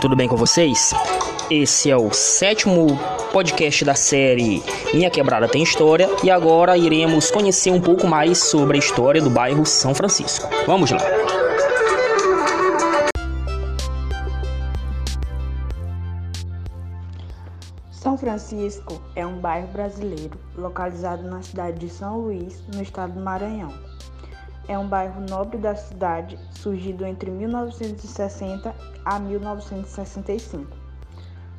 Tudo bem com vocês? Esse é o sétimo podcast da série Minha Quebrada Tem História e agora iremos conhecer um pouco mais sobre a história do bairro São Francisco. Vamos lá! São Francisco é um bairro brasileiro localizado na cidade de São Luís, no estado do Maranhão. É um bairro nobre da cidade, surgido entre 1960 a 1965.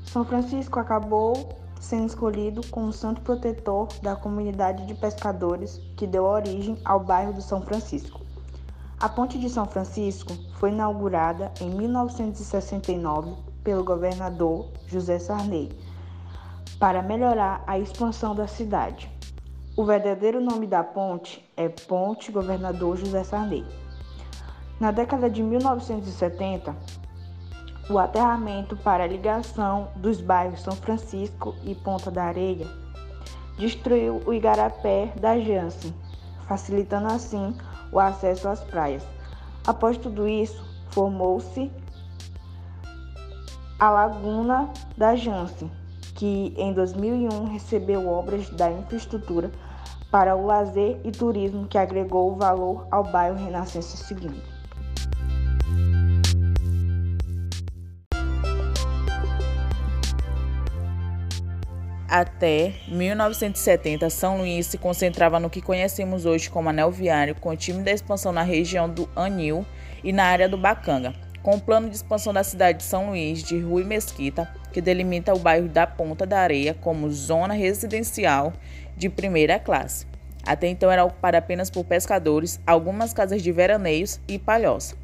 São Francisco acabou sendo escolhido como santo protetor da comunidade de pescadores que deu origem ao bairro do São Francisco. A Ponte de São Francisco foi inaugurada em 1969 pelo governador José Sarney para melhorar a expansão da cidade. O verdadeiro nome da ponte é Ponte Governador José Sarney. Na década de 1970, o aterramento para a ligação dos bairros São Francisco e Ponta da Areia destruiu o igarapé da Jansen, facilitando assim o acesso às praias. Após tudo isso, formou-se a Laguna da Jansen, que em 2001 recebeu obras da infraestrutura para o lazer e turismo que agregou valor ao bairro Renascença seguinte. Até 1970, São Luís se concentrava no que conhecemos hoje como anel viário, com tímida expansão na região do Anil e na área do Bacanga, com o plano de expansão da cidade de São Luís de Rui Mesquita, que delimita o bairro da Ponta da Areia como zona residencial de primeira classe. Até então era ocupada apenas por pescadores, algumas casas de veraneios e palhoça.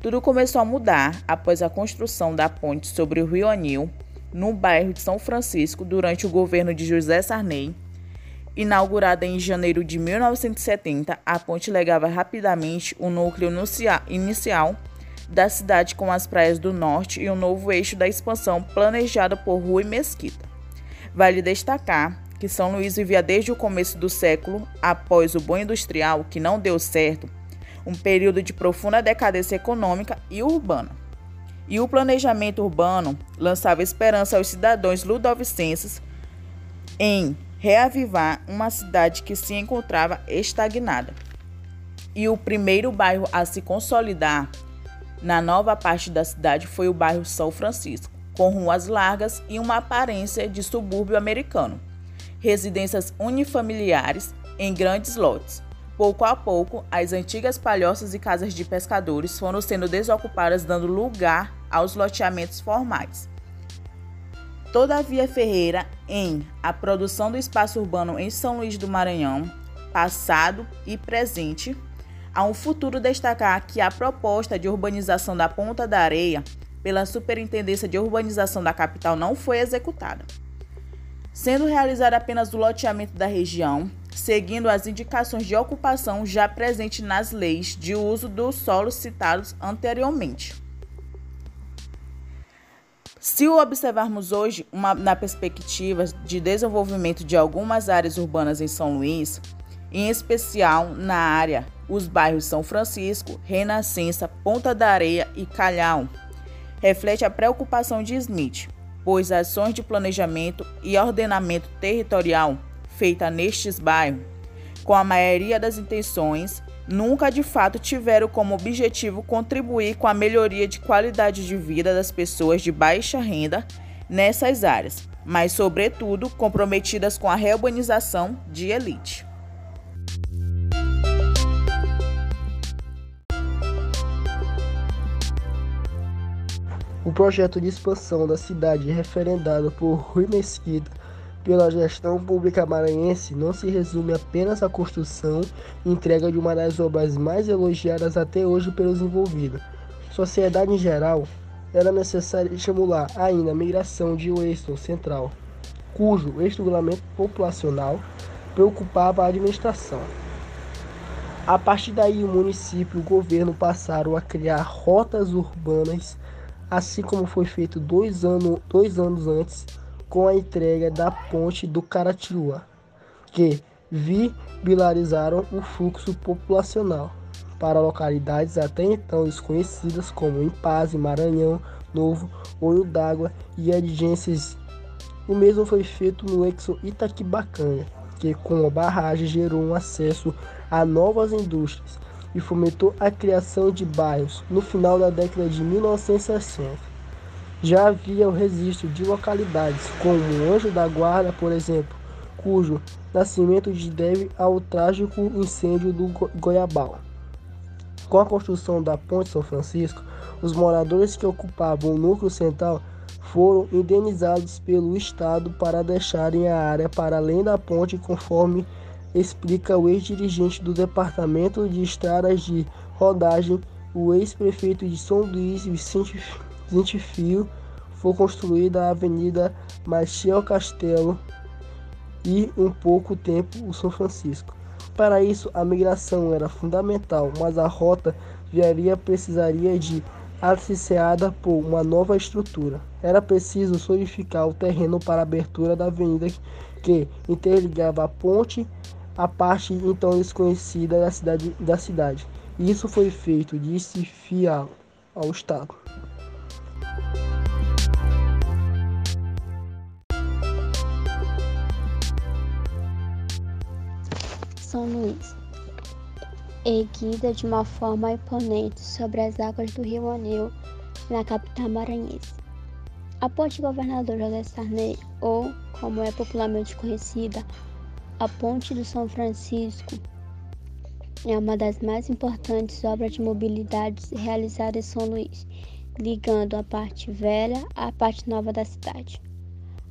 Tudo começou a mudar após a construção da ponte sobre o Rio Anil, no bairro de São Francisco, durante o governo de José Sarney. Inaugurada em janeiro de 1970, a ponte legava rapidamente o núcleo inicial da cidade com as praias do norte e um novo eixo da expansão planejado por Rui Mesquita. Vale destacar que São Luís vivia desde o começo do século, após o boom industrial que não deu certo, um período de profunda decadência econômica e urbana. E o planejamento urbano lançava esperança aos cidadãos ludovicenses em reavivar uma cidade que se encontrava estagnada. E o primeiro bairro a se consolidar na nova parte da cidade foi o bairro São Francisco, com ruas largas e uma aparência de subúrbio americano. Residências unifamiliares em grandes lotes. Pouco a pouco, as antigas palhoças e casas de pescadores foram sendo desocupadas, dando lugar aos loteamentos formais. Todavia Ferreira, em A Produção do Espaço Urbano em São Luís do Maranhão, Passado e Presente, Há um futuro destacar que a proposta de urbanização da Ponta da Areia pela Superintendência de Urbanização da capital não foi executada, sendo realizado apenas o loteamento da região, seguindo as indicações de ocupação já presentes nas leis de uso do solo citados anteriormente. Se o observarmos hoje uma, na perspectiva de desenvolvimento de algumas áreas urbanas em São Luís, em especial na área os bairros São Francisco, Renascença, Ponta da Areia e Calhau. Reflete a preocupação de Smith, pois ações de planejamento e ordenamento territorial feitas nestes bairros, com a maioria das intenções, nunca de fato tiveram como objetivo contribuir com a melhoria de qualidade de vida das pessoas de baixa renda nessas áreas, mas, sobretudo, comprometidas com a reurbanização de elite. O projeto de expansão da cidade, referendado por Rui Mesquita pela gestão pública maranhense, não se resume apenas à construção e entrega de uma das obras mais elogiadas até hoje pelos envolvidos. Sociedade em geral, era necessário estimular ainda a migração de Weston Central, cujo estrangulamento populacional preocupava a administração. A partir daí, o município e o governo passaram a criar rotas urbanas assim como foi feito dois, ano, dois anos antes com a entrega da ponte do Caratinua, que viabilizaram o fluxo populacional. para localidades até então desconhecidas como Impaz, Maranhão, Novo, Olho d'Água e adjacências. O mesmo foi feito no Exo Itaquibacanga, que com a barragem gerou um acesso a novas indústrias e fomentou a criação de bairros no final da década de 1960. Já havia o registro de localidades como Anjo da Guarda, por exemplo, cujo nascimento deve ao trágico incêndio do Goiabal. Com a construção da Ponte São Francisco, os moradores que ocupavam o núcleo central foram indenizados pelo Estado para deixarem a área para além da ponte, conforme explica o ex-dirigente do Departamento de Estradas de Rodagem, o ex-prefeito de São Luís, Vicente, Vicente Fio, foi construída a Avenida Maciel Castelo e, um pouco tempo, o São Francisco. Para isso, a migração era fundamental, mas a rota viaria precisaria de associada por uma nova estrutura. Era preciso solidificar o terreno para a abertura da avenida que interligava a ponte à parte então desconhecida da cidade. Da cidade. Isso foi feito, disse Fial ao Estado. São Luís erguida de uma forma imponente sobre as águas do rio Anil, na capital maranhense. A Ponte Governador José Sarney, ou como é popularmente conhecida, a Ponte do São Francisco, é uma das mais importantes obras de mobilidade realizadas em São Luís, ligando a parte velha à parte nova da cidade.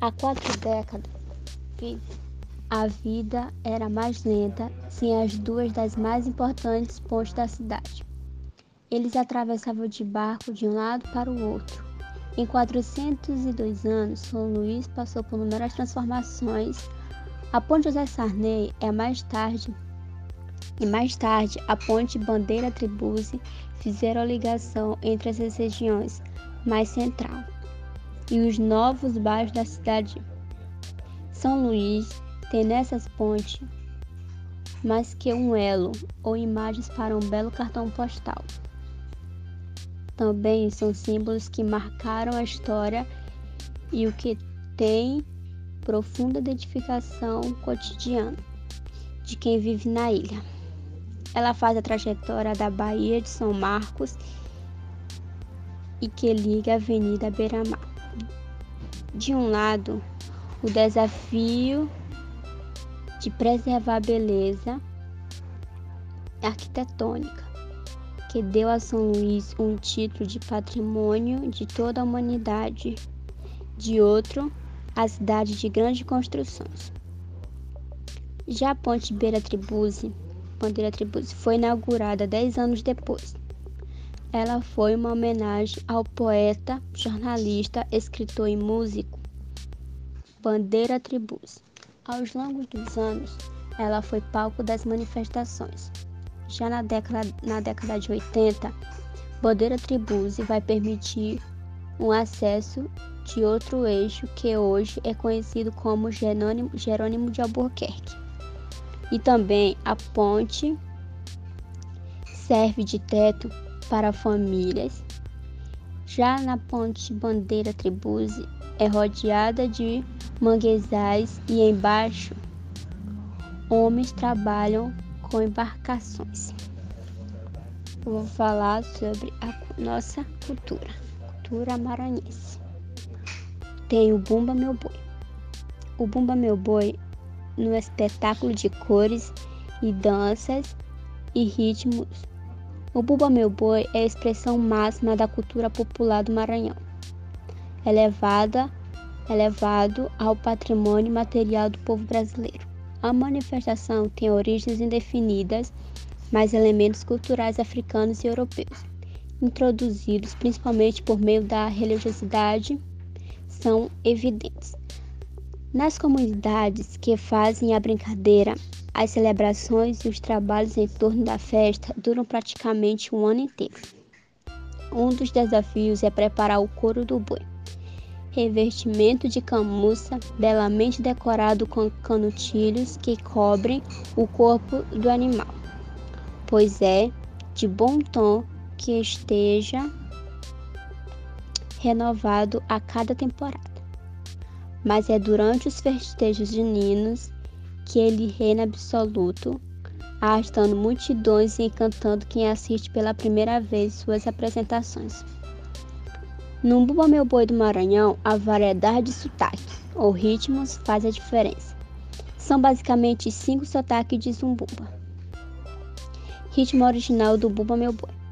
Há quatro décadas, a vida era mais lenta sem as duas das mais importantes pontes da cidade. Eles atravessavam de barco de um lado para o outro. Em 402 anos, São Luís passou por numerosas transformações. A ponte José Sarney é mais tarde e mais tarde a ponte Bandeira Tribuse fizeram a ligação entre essas regiões mais central e os novos bairros da cidade. São Luís tem nessas pontes mais que um elo ou imagens para um belo cartão postal. Também são símbolos que marcaram a história e o que tem profunda identificação cotidiana de quem vive na ilha. Ela faz a trajetória da Baía de São Marcos e que liga a Avenida Beira-Mar. De um lado, o desafio de preservar a beleza arquitetônica, que deu a São Luís um título de patrimônio de toda a humanidade, de outro, a cidade de grandes construções. Já a Ponte Beira Tribuse, Bandeira Tribuse, foi inaugurada dez anos depois. Ela foi uma homenagem ao poeta, jornalista, escritor e músico Bandeira Tribuse. Aos longos dos anos, ela foi palco das manifestações. Já na década, na década de 80, Bandeira Tribuse vai permitir um acesso de outro eixo que hoje é conhecido como Jerônimo, Jerônimo de Albuquerque. E também a ponte serve de teto para famílias. Já na ponte Bandeira Tribuse é rodeada de manguezais e embaixo homens trabalham com embarcações. Vou falar sobre a nossa cultura, cultura maranhense. Tem o Bumba Meu Boi. O Bumba Meu Boi, no espetáculo de cores e danças e ritmos. O Bumba Meu Boi é a expressão máxima da cultura popular do Maranhão. É levada elevado ao patrimônio material do povo brasileiro. A manifestação tem origens indefinidas, mas elementos culturais africanos e europeus, introduzidos principalmente por meio da religiosidade, são evidentes. Nas comunidades que fazem a brincadeira, as celebrações e os trabalhos em torno da festa duram praticamente um ano inteiro. Um dos desafios é preparar o couro do boi revestimento de camuça, belamente decorado com canutilhos que cobrem o corpo do animal, pois é de bom tom que esteja renovado a cada temporada. Mas é durante os festejos juninos que ele reina absoluto, arrastando multidões e encantando quem assiste pela primeira vez suas apresentações. No Bumba Meu Boi do Maranhão, a variedade de sotaque ou ritmos faz a diferença. São basicamente cinco sotaques de Zumbumba. Ritmo original do Bumba Meu Boi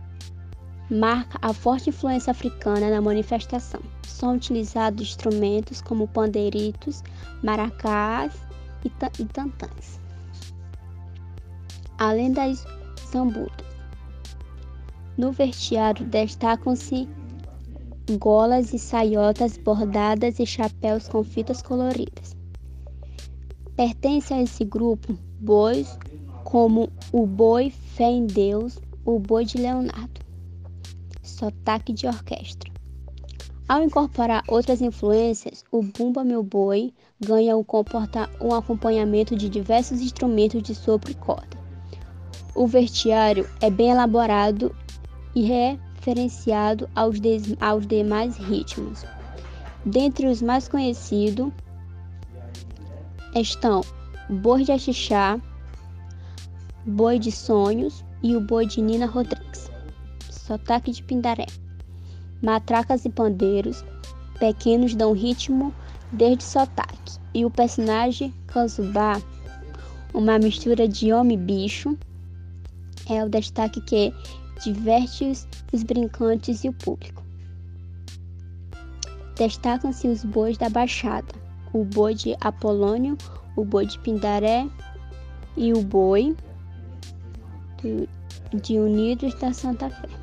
marca a forte influência africana na manifestação. São utilizados instrumentos como pandeiritos, maracás e, e tantãs. Além das zambudas. No vestiário destacam-se golas e saiotas bordadas e chapéus com fitas coloridas. Pertence a esse grupo bois como o boi Fé em Deus, o boi de Leonardo sotaque de orquestra. Ao incorporar outras influências, o Bumba Meu Boi ganha um, um acompanhamento de diversos instrumentos de sopro e corda. O vestiário é bem elaborado e referenciado aos, aos demais ritmos. Dentre os mais conhecidos estão Boi de Axixá, Boi de Sonhos e o Boi de Nina Rodrigues sotaque de Pindaré. Matracas e pandeiros, pequenos dão ritmo desde sotaque. E o personagem Kanzubá, uma mistura de homem e bicho, é o destaque que diverte os, os brincantes e o público. Destacam-se os bois da Baixada, o boi de Apolônio, o boi de Pindaré e o boi de Unidos da Santa Fé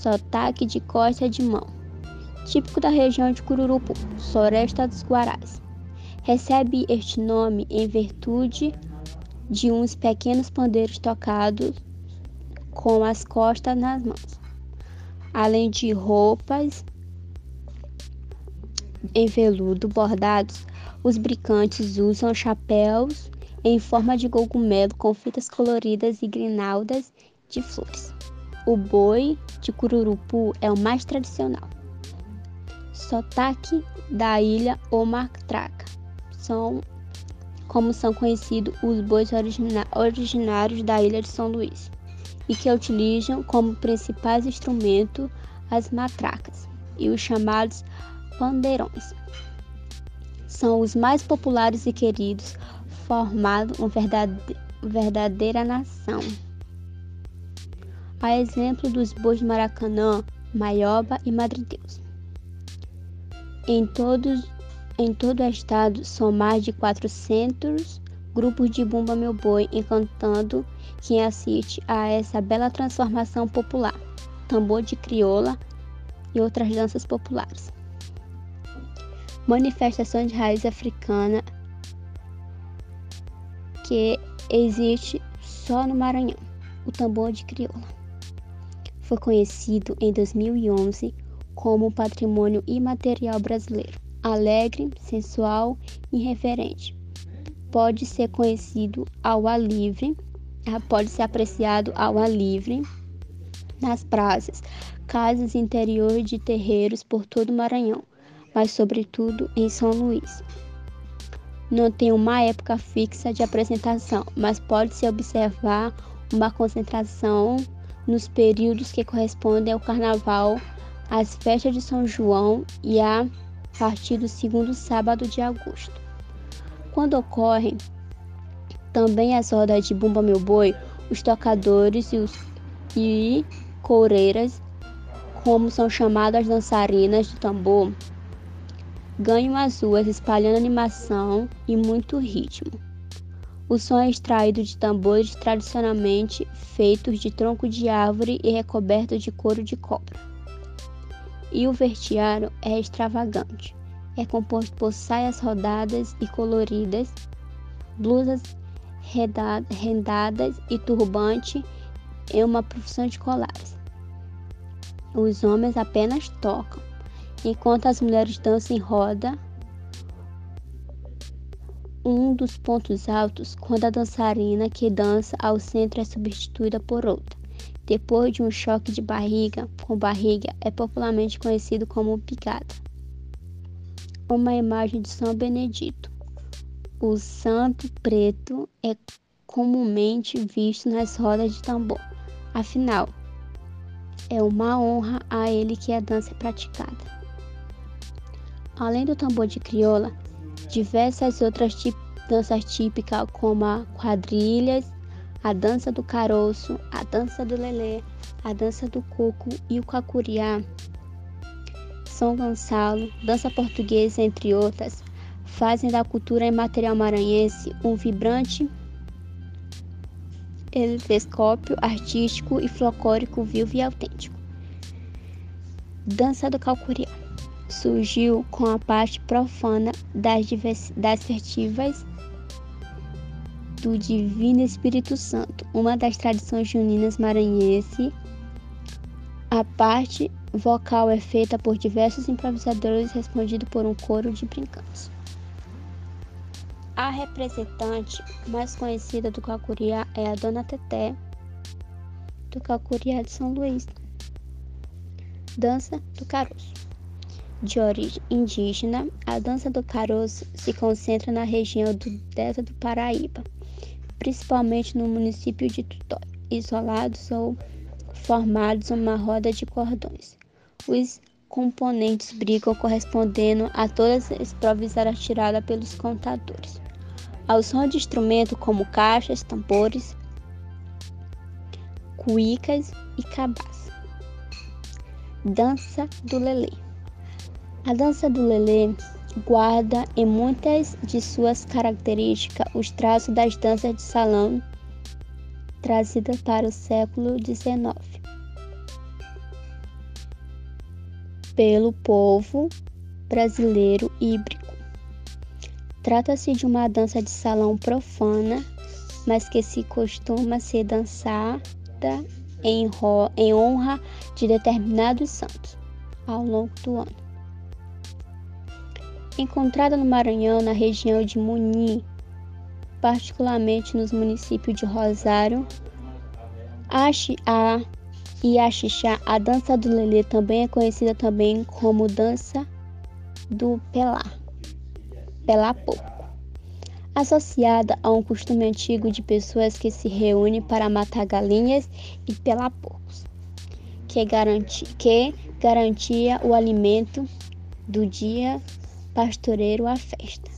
sotaque de costa de mão, típico da região de Cururupu, Floresta dos Guarás. Recebe este nome em virtude de uns pequenos pandeiros tocados com as costas nas mãos, além de roupas em veludo bordados. Os brincantes usam chapéus em forma de cogumelo com fitas coloridas e grinaldas de flores. O boi de Cururupu é o mais tradicional. Sotaque da ilha ou matraca são como são conhecidos os bois originários da ilha de São Luís e que utilizam como principais instrumentos as matracas e os chamados pandeirões. São os mais populares e queridos, formando uma verdadeira nação a exemplo dos bois de Maracanã, Maioba e Madre Deus. Em, todos, em todo o estado são mais de 400 grupos de Bumba Meu Boi encantando quem assiste a essa bela transformação popular, tambor de crioula e outras danças populares. Manifestação de raiz africana que existe só no Maranhão, o tambor de crioula foi conhecido em 2011 como Patrimônio Imaterial Brasileiro. Alegre, sensual e irreverente. Pode ser conhecido ao ar livre, ah, pode ser apreciado ao ar livre nas praças, casas interiores de terreiros por todo o Maranhão, mas sobretudo em São Luís. Não tem uma época fixa de apresentação, mas pode-se observar uma concentração nos períodos que correspondem ao Carnaval, às festas de São João e a partir do segundo sábado de agosto. Quando ocorrem também as rodas de Bumba Meu Boi, os tocadores e, os, e coureiras, como são chamadas as dançarinas de tambor, ganham as ruas espalhando animação e muito ritmo. O som é extraído de tambores tradicionalmente feitos de tronco de árvore e recobertos de couro de cobra. E o vestiário é extravagante. É composto por saias rodadas e coloridas, blusas rendadas e turbante em uma profissão de colares. Os homens apenas tocam, enquanto as mulheres dançam em roda um dos pontos altos quando a dançarina que dança ao centro é substituída por outra. Depois de um choque de barriga com barriga, é popularmente conhecido como picada. Uma imagem de São Benedito. O santo preto é comumente visto nas rodas de tambor. Afinal, é uma honra a ele que a dança é praticada. Além do tambor de crioula, diversas outras danças típicas, como a quadrilhas, a dança do caroço, a dança do lelê, a dança do coco e o cacuriá, São Gonçalo, dança portuguesa, entre outras, fazem da cultura imaterial maranhense um vibrante telescópio artístico e folclórico vivo e autêntico. Dança do Calcuriá surgiu com a parte profana das, das festivas do Divino Espírito Santo, uma das tradições juninas maranhense. A parte vocal é feita por diversos improvisadores, respondido por um coro de brincantes. A representante mais conhecida do Cacuriá é a Dona Teté, do Cacuriá de São Luís. Dança do Caroço. De origem indígena, a dança do caroço se concentra na região do Delta do Paraíba, principalmente no município de Tutóia, isolados ou formados uma roda de cordões. Os componentes brigam correspondendo a todas as improvisadas tiradas pelos contadores ao som de instrumentos como caixas, tambores, cuicas e cabaças. Dança do Lelê. A dança do Lelê guarda em muitas de suas características os traços das danças de salão trazidas para o século XIX pelo povo brasileiro híbrido. Trata-se de uma dança de salão profana, mas que se costuma ser dançada em, em honra de determinados santos ao longo do ano. Encontrada no Maranhão, na região de Muni, particularmente nos municípios de Rosário, a e Axixá, a dança do Lelê também é conhecida também como dança do Pelar pelar pouco. Associada a um costume antigo de pessoas que se reúnem para matar galinhas e pelar porcos, que, garanti, que garantia o alimento do dia pastoreiro à festa.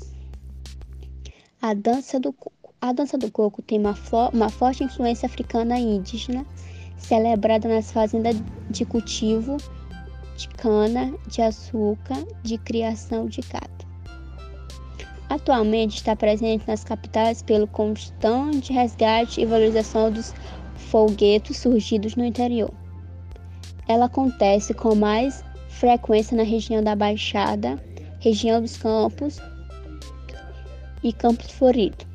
A dança do coco. A dança do coco tem uma, uma forte influência africana e indígena, celebrada nas fazendas de cultivo de cana, de açúcar, de criação de gado. Atualmente está presente nas capitais pelo constante resgate e valorização dos folguetos surgidos no interior. Ela acontece com mais frequência na região da Baixada, região dos Campos e Campos Florido.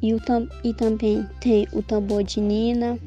E, o e também tem o tambor de Nina,